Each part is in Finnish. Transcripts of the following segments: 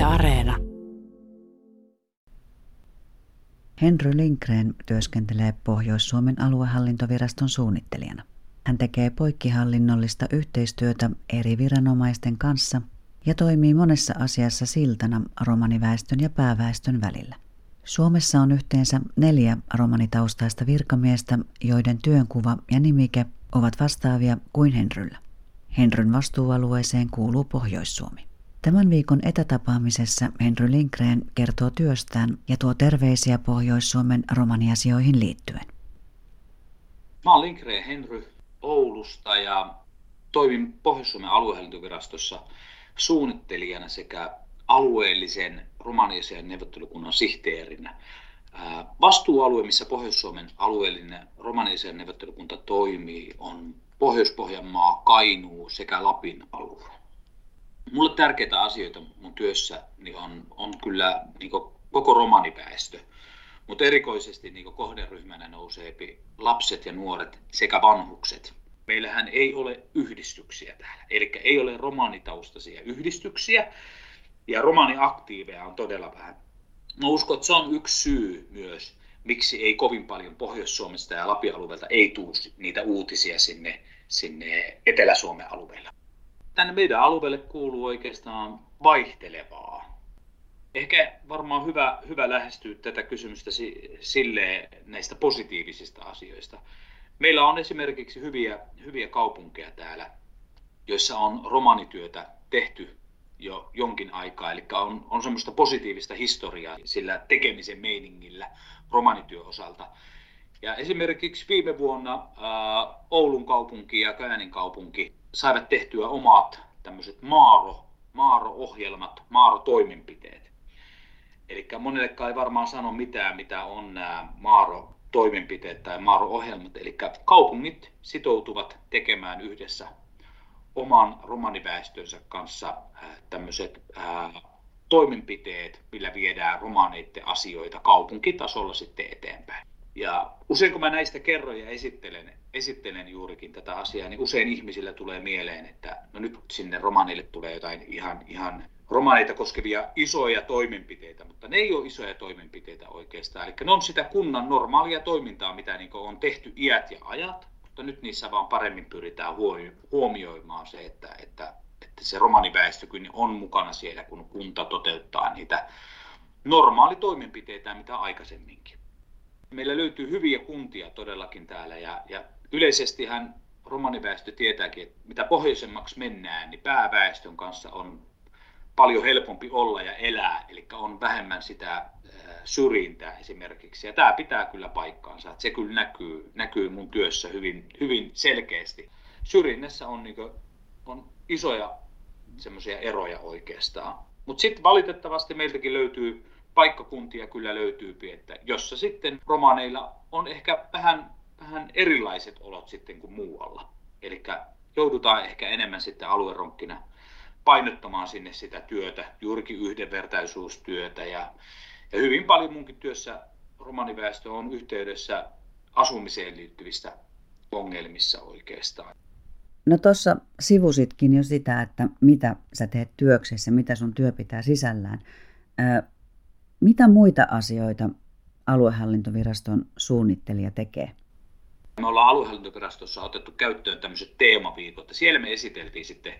Yle Areena. Henry Lindgren työskentelee Pohjois-Suomen aluehallintoviraston suunnittelijana. Hän tekee poikkihallinnollista yhteistyötä eri viranomaisten kanssa ja toimii monessa asiassa siltana romaniväestön ja pääväestön välillä. Suomessa on yhteensä neljä romanitaustaista virkamiestä, joiden työnkuva ja nimike ovat vastaavia kuin Henryllä. Henryn vastuualueeseen kuuluu Pohjois-Suomi. Tämän viikon etätapaamisessa Henry Lindgren kertoo työstään ja tuo terveisiä Pohjois-Suomen romaniasioihin liittyen. Mä olen Lindgren Henry Oulusta ja toimin Pohjois-Suomen aluehallintovirastossa suunnittelijana sekä alueellisen romaniasian neuvottelukunnan sihteerinä. Vastuualue, missä Pohjois-Suomen alueellinen romaniasian neuvottelukunta toimii, on Pohjois-Pohjanmaa, Kainuu sekä Lapin alue. Mulle tärkeitä asioita mun työssä niin on, on kyllä niin koko romaniväestö, mutta erikoisesti niin kohderyhmänä nousee lapset ja nuoret sekä vanhukset. Meillähän ei ole yhdistyksiä täällä, eli ei ole romanitaustaisia yhdistyksiä, ja romaaniaktiiveja on todella vähän. Mä uskon, että se on yksi syy myös, miksi ei kovin paljon Pohjois-Suomesta ja Lapin alueelta ei tule niitä uutisia sinne, sinne Etelä-Suomen alueelle. Tänne meidän alueelle kuuluu oikeastaan vaihtelevaa. Ehkä varmaan hyvä, hyvä lähestyä tätä kysymystä sille näistä positiivisista asioista. Meillä on esimerkiksi hyviä, hyviä kaupunkeja täällä, joissa on romanityötä tehty jo jonkin aikaa, eli on, on semmoista positiivista historiaa sillä tekemisen meiningillä romanityön osalta. Ja esimerkiksi viime vuonna ää, Oulun kaupunki ja Käänin kaupunki saivat tehtyä omat tämmöiset maaro, maaro-ohjelmat, maaro-toimenpiteet. Eli monellekaan ei varmaan sano mitään, mitä on nämä maaro-toimenpiteet tai maaro-ohjelmat. Eli kaupungit sitoutuvat tekemään yhdessä oman romaniväestönsä kanssa tämmöiset toimenpiteet, millä viedään romaneiden asioita kaupunkitasolla sitten eteenpäin. Ja usein kun mä näistä kerroin ja esittelen, esittelen juurikin tätä asiaa, niin usein ihmisillä tulee mieleen, että no nyt sinne romanille tulee jotain ihan, ihan romaneita koskevia isoja toimenpiteitä, mutta ne ei ole isoja toimenpiteitä oikeastaan. Eli ne on sitä kunnan normaalia toimintaa, mitä niin on tehty iät ja ajat, mutta nyt niissä vaan paremmin pyritään huomioimaan se, että, että, että se romaniväestökin on mukana siellä, kun kunta toteuttaa niitä normaalitoimenpiteitä, mitä aikaisemminkin. Meillä löytyy hyviä kuntia todellakin täällä ja, ja yleisestihän romaniväestö tietääkin, että mitä pohjoisemmaksi mennään, niin pääväestön kanssa on paljon helpompi olla ja elää, eli on vähemmän sitä syrjintää esimerkiksi. Ja tämä pitää kyllä paikkaansa, että se kyllä näkyy, näkyy mun työssä hyvin, hyvin selkeästi. Syrjinnässä on, niin kuin, on isoja semmoisia eroja oikeastaan. Mutta sitten valitettavasti meiltäkin löytyy paikkakuntia kyllä löytyy, että jossa sitten romaneilla on ehkä vähän, vähän erilaiset olot sitten kuin muualla. Eli joudutaan ehkä enemmän sitten alueronkkina painottamaan sinne sitä työtä, juurikin yhdenvertaisuustyötä ja, ja hyvin paljon munkin työssä romaniväestö on yhteydessä asumiseen liittyvistä ongelmissa oikeastaan. No tuossa sivusitkin jo sitä, että mitä sä teet työksessä, mitä sun työ pitää sisällään. Mitä muita asioita aluehallintoviraston suunnittelija tekee? Me ollaan aluehallintovirastossa otettu käyttöön tämmöiset teemaviikot, ja siellä me esiteltiin sitten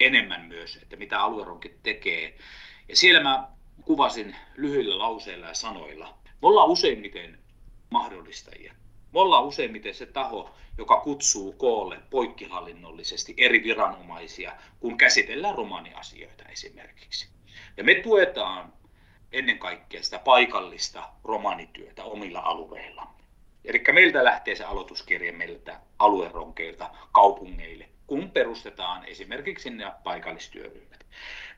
enemmän myös, että mitä alueronkit tekee. Ja siellä mä kuvasin lyhyillä lauseilla ja sanoilla. Me ollaan useimmiten mahdollistajia. Me ollaan useimmiten se taho, joka kutsuu koolle poikkihallinnollisesti eri viranomaisia, kun käsitellään romaniasioita esimerkiksi. Ja me tuetaan ennen kaikkea sitä paikallista romanityötä omilla alueilla. Eli meiltä lähtee se aloituskirja meiltä alueronkeilta kaupungeille, kun perustetaan esimerkiksi ne paikallistyöryhmät.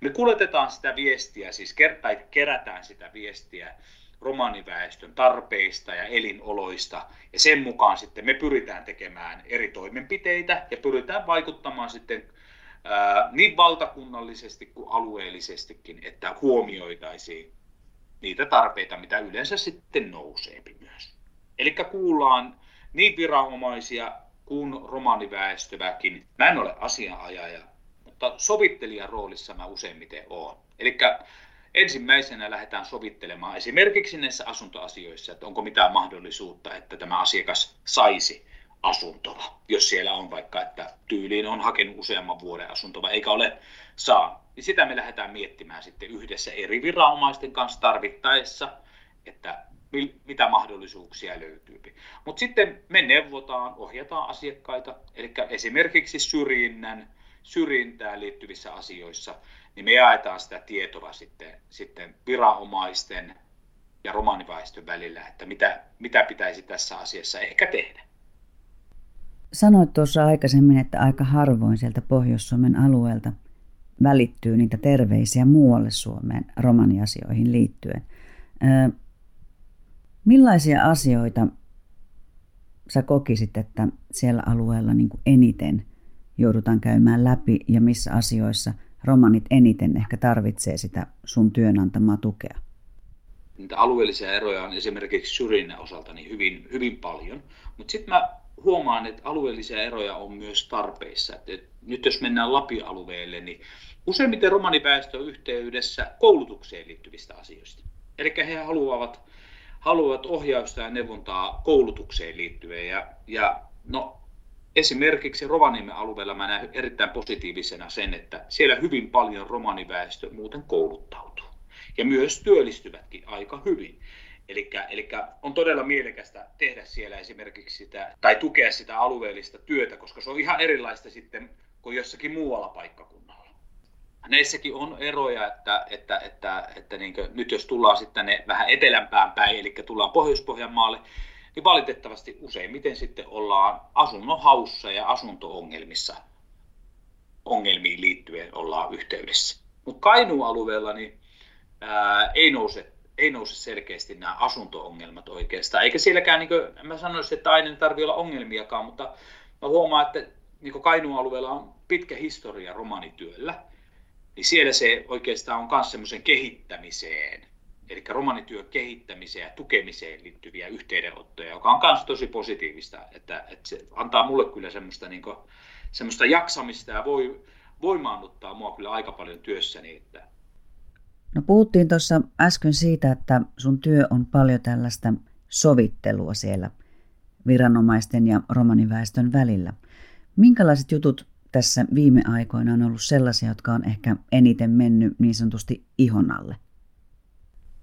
Me kuljetetaan sitä viestiä, siis tai kerätään sitä viestiä romaniväestön tarpeista ja elinoloista, ja sen mukaan sitten me pyritään tekemään eri toimenpiteitä ja pyritään vaikuttamaan sitten niin valtakunnallisesti kuin alueellisestikin, että huomioitaisiin niitä tarpeita, mitä yleensä sitten nousee myös. Eli kuullaan niin viranomaisia kuin romaniväestöväkin. Mä en ole asianajaja, mutta sovittelijan roolissa mä useimmiten oon. Eli ensimmäisenä lähdetään sovittelemaan esimerkiksi näissä asuntoasioissa, että onko mitään mahdollisuutta, että tämä asiakas saisi asuntoa, jos siellä on vaikka, että tyyliin on hakenut useamman vuoden asuntoa eikä ole saanut. Niin sitä me lähdetään miettimään sitten yhdessä eri viranomaisten kanssa tarvittaessa, että mitä mahdollisuuksia löytyy. Mutta sitten me neuvotaan, ohjataan asiakkaita, eli esimerkiksi syrjinnän, syrjintään liittyvissä asioissa, niin me jaetaan sitä tietoa sitten, sitten viranomaisten ja romaniväestön välillä, että mitä, mitä pitäisi tässä asiassa ehkä tehdä. Sanoit tuossa aikaisemmin, että aika harvoin sieltä Pohjois-Suomen alueelta välittyy niitä terveisiä muualle Suomeen romaniasioihin liittyen. Millaisia asioita sä kokisit, että siellä alueella niin eniten joudutaan käymään läpi ja missä asioissa romanit eniten ehkä tarvitsee sitä sun työnantamaa tukea? Niitä alueellisia eroja on esimerkiksi syrjinnän osalta niin hyvin, hyvin paljon, mutta sitten mä huomaan, että alueellisia eroja on myös tarpeissa. Et nyt jos mennään Lapi-alueelle, niin useimmiten romaniväestö on yhteydessä koulutukseen liittyvistä asioista. Eli he haluavat, haluavat ohjausta ja neuvontaa koulutukseen liittyen. Ja, ja no, esimerkiksi Rovaniemen alueella mä näen erittäin positiivisena sen, että siellä hyvin paljon romaniväestö muuten kouluttautuu. Ja myös työllistyvätkin aika hyvin. Eli on todella mielekästä tehdä siellä esimerkiksi sitä, tai tukea sitä alueellista työtä, koska se on ihan erilaista sitten kuin jossakin muualla paikkakunnalla. Näissäkin on eroja, että, että, että, että niin nyt jos tullaan sitten ne vähän etelämpään päin, eli tullaan Pohjois-Pohjanmaalle, niin valitettavasti useimmiten sitten ollaan asunnon haussa ja asunto-ongelmissa ongelmiin liittyen ollaan yhteydessä. Mutta Kainuun alueella niin, ää, ei nouse ei nouse selkeästi nämä asunto-ongelmat oikeastaan. Eikä sielläkään, niin kuin, mä sanoisin, että aina tarvitse olla ongelmiakaan, mutta mä huomaan, että niin Kainuun alueella on pitkä historia romanityöllä, niin siellä se oikeastaan on myös semmoisen kehittämiseen, eli romanityön kehittämiseen ja tukemiseen liittyviä yhteydenottoja, joka on myös tosi positiivista, että, että se antaa mulle kyllä semmoista, niin kuin, semmoista jaksamista ja voi, voimaannuttaa mua kyllä aika paljon työssäni, että, No puhuttiin tuossa äsken siitä, että sun työ on paljon tällaista sovittelua siellä viranomaisten ja romaniväestön välillä. Minkälaiset jutut tässä viime aikoina on ollut sellaisia, jotka on ehkä eniten mennyt niin sanotusti ihon alle?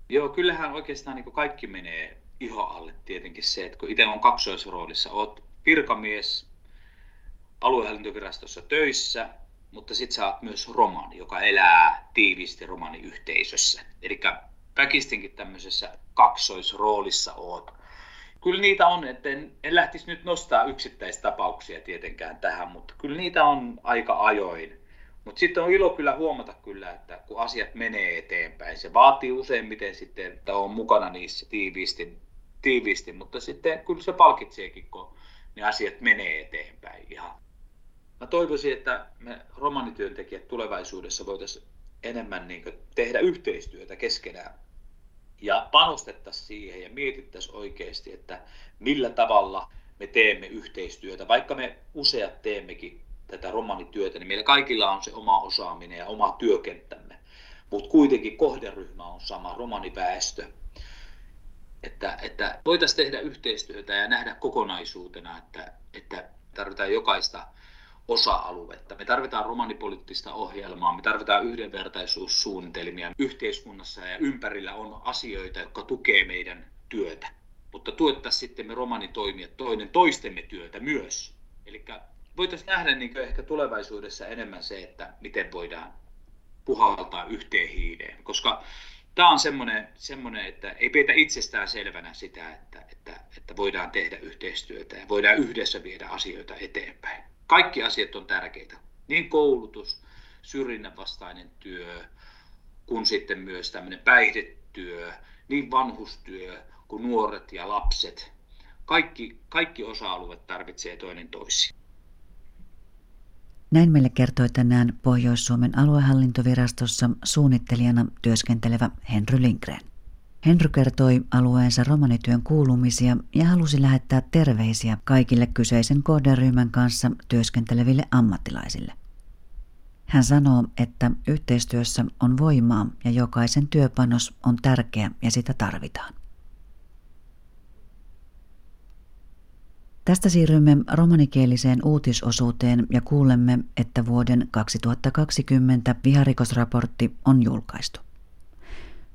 Joo, kyllähän oikeastaan niin kaikki menee iho alle tietenkin se, että kun itse on kaksoisroolissa, oot virkamies aluehallintovirastossa töissä mutta sitten sä oot myös romani, joka elää tiiviisti romaniyhteisössä. Eli väkistinkin tämmöisessä kaksoisroolissa oot. Kyllä niitä on, että en, en lähtisi nyt nostaa yksittäistapauksia tietenkään tähän, mutta kyllä niitä on aika ajoin. Mutta sitten on ilo kyllä huomata kyllä, että kun asiat menee eteenpäin, se vaatii useimmiten sitten, että on mukana niissä tiiviisti, tiiviisti mutta sitten kyllä se palkitseekin, kun ne asiat menee eteenpäin ihan mä toivoisin, että me romanityöntekijät tulevaisuudessa voitaisiin enemmän niin tehdä yhteistyötä keskenään ja panostettaisiin siihen ja mietittäisiin oikeasti, että millä tavalla me teemme yhteistyötä. Vaikka me useat teemmekin tätä romanityötä, niin meillä kaikilla on se oma osaaminen ja oma työkenttämme, mutta kuitenkin kohderyhmä on sama, romaniväestö. Että, että voitaisiin tehdä yhteistyötä ja nähdä kokonaisuutena, että, että tarvitaan jokaista osa-aluetta. Me tarvitaan romanipoliittista ohjelmaa, me tarvitaan yhdenvertaisuussuunnitelmia. Yhteiskunnassa ja ympärillä on asioita, jotka tukee meidän työtä. Mutta tuettaisiin sitten me romanitoimijat toinen toistemme työtä myös. Eli voitaisiin nähdä niin ehkä tulevaisuudessa enemmän se, että miten voidaan puhaltaa yhteen hiileen. Koska tämä on semmoinen, semmoinen, että ei peitä itsestään selvänä sitä, että, että, että voidaan tehdä yhteistyötä ja voidaan yhdessä viedä asioita eteenpäin kaikki asiat on tärkeitä. Niin koulutus, syrjinnän vastainen työ, kuin sitten myös tämmöinen päihdetyö, niin vanhustyö kuin nuoret ja lapset. Kaikki, kaikki osa-alueet tarvitsee toinen toisiaan. Näin meille kertoi tänään Pohjois-Suomen aluehallintovirastossa suunnittelijana työskentelevä Henry Lindgren. Henry kertoi alueensa romanityön kuulumisia ja halusi lähettää terveisiä kaikille kyseisen kohderyhmän kanssa työskenteleville ammattilaisille. Hän sanoo, että yhteistyössä on voimaa ja jokaisen työpanos on tärkeä ja sitä tarvitaan. Tästä siirrymme romanikieliseen uutisosuuteen ja kuulemme, että vuoden 2020 viharikosraportti on julkaistu.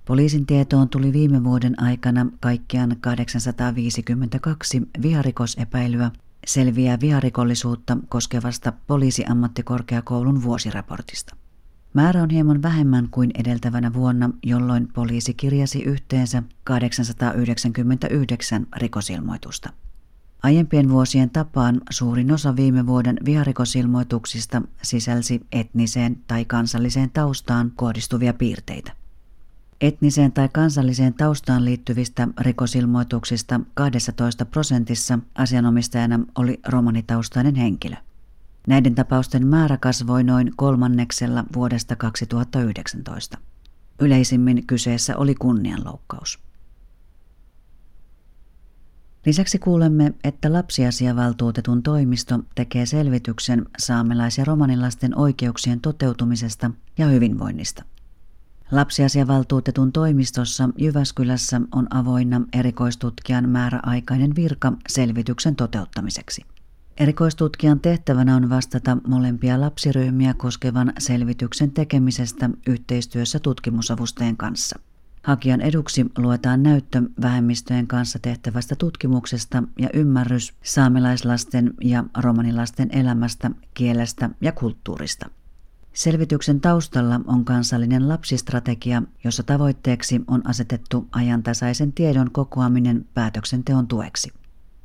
Poliisin tietoon tuli viime vuoden aikana kaikkiaan 852 viharikosepäilyä selviää viharikollisuutta koskevasta poliisiammattikorkeakoulun vuosiraportista. Määrä on hieman vähemmän kuin edeltävänä vuonna, jolloin poliisi kirjasi yhteensä 899 rikosilmoitusta. Aiempien vuosien tapaan suurin osa viime vuoden viharikosilmoituksista sisälsi etniseen tai kansalliseen taustaan kohdistuvia piirteitä. Etniseen tai kansalliseen taustaan liittyvistä rikosilmoituksista 12 prosentissa asianomistajana oli romanitaustainen henkilö. Näiden tapausten määrä kasvoi noin kolmanneksella vuodesta 2019. Yleisimmin kyseessä oli kunnianloukkaus. Lisäksi kuulemme, että lapsiasiavaltuutetun toimisto tekee selvityksen saamelais- ja romanilasten oikeuksien toteutumisesta ja hyvinvoinnista. Lapsiasiavaltuutetun toimistossa Jyväskylässä on avoinna erikoistutkijan määräaikainen virka selvityksen toteuttamiseksi. Erikoistutkijan tehtävänä on vastata molempia lapsiryhmiä koskevan selvityksen tekemisestä yhteistyössä tutkimusavustajien kanssa. Hakijan eduksi luetaan näyttö vähemmistöjen kanssa tehtävästä tutkimuksesta ja ymmärrys saamelaislasten ja romanilasten elämästä, kielestä ja kulttuurista. Selvityksen taustalla on kansallinen lapsistrategia, jossa tavoitteeksi on asetettu ajantasaisen tiedon kokoaminen päätöksenteon tueksi.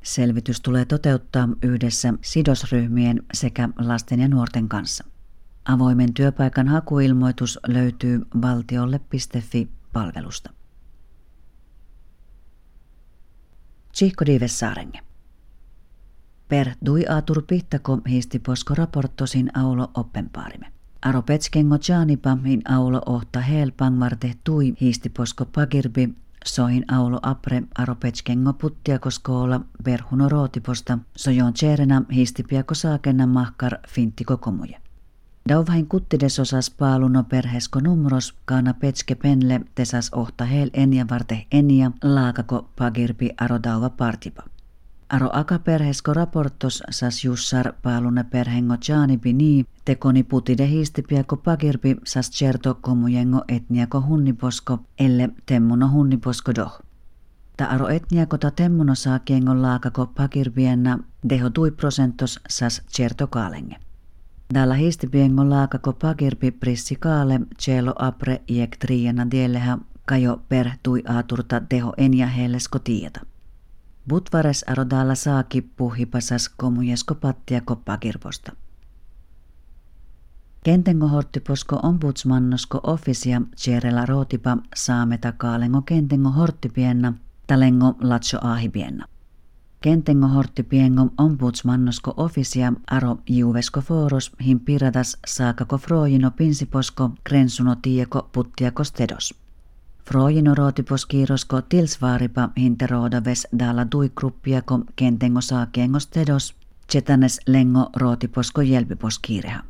Selvitys tulee toteuttaa yhdessä sidosryhmien sekä lasten ja nuorten kanssa. Avoimen työpaikan hakuilmoitus löytyy valtiolle.fi palvelusta. Tsihko Divessaarenge. Per dui atur pihtako hiisti posko raportosin aulo oppenpaarimme. Aro petskengo tjaanipa min aulo ohta hel pangmarte tui hiisti posko pagirbi sohin aulo apre aro petskengo puttiakoskoola berhuno rootiposta sojon tserena hiistipiako saakenna mahkar fintti kokomuja. Dauvahin kuttides osas paaluno perhesko numros, kaana petske penle tesas ohta hel enia varte enia, laakako pagirpi aro dauva partipa. Aro aka perhesko raportos sas jussar paalune perhengo jaanipi nii, tekoni putide hiistipiako pagirpi sas certo komujengo etniako hunniposko, elle temmuno hunniposko doh. Ta aro etniako ta temmuno saa kiengon laakako pagirpienna deho tui prosentos sas certo kaalenge. Dalla histipiengon laakako pagirpi prissi kaale, cielo apre iek triena dieleha, kajo per tui aaturta teho enja hellesko tieta. Butvares arodalla saaki puhipasas komujesko pattiako pagirposta. Kentengo horttiposko ombudsmannosko ofisia cierela rootipa saameta kaalengo kentengo horttipienna, talengo latso aahipienna. Kentengo hortti piengo ombudsmannosko ofisia aro juuvesko foros hin piratas saakako froojino pinsiposko krensuno tieko puttiako stedos. Froojino rootipos kiirosko tilsvaaripa hinteroodaves dalla duikruppiako kentengo saakiengo stedos chetanes lengo rootiposko jelpipos kiireha.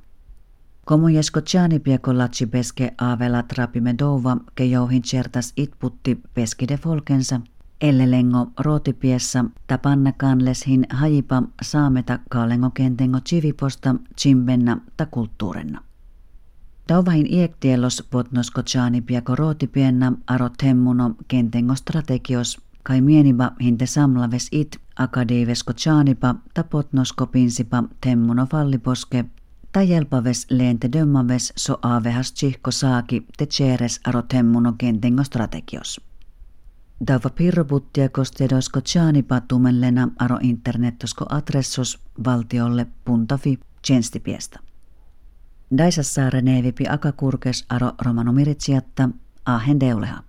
Komujesko tjaanipieko latsi peske aavela trapime douva ke jouhin certas itputti peskide folkensa – Ellelengo rootipiessa tapanna kanleshin hajipa saameta kaalengo kentengo chiviposta chimbenna ta kulttuurenna. Tauvahin iektielos potnosko piako rootipienna aro temmuno kentengo strategios kai mieniba hinte samlaves it akadiivesko chaanipa ta potnosko pinsipa temmuno falliposke ta jelpaves leente dömmaves so aavehas chihko saaki te cheres aro temmuno kentengo strategios. Dava pirrobuttia kostedosko tjaani patumellena aro internettosko adressos valtiolle puntafi tjenstipiesta. Daisassaare neevipi akakurkes aro romanomiritsiatta ahen deuleha.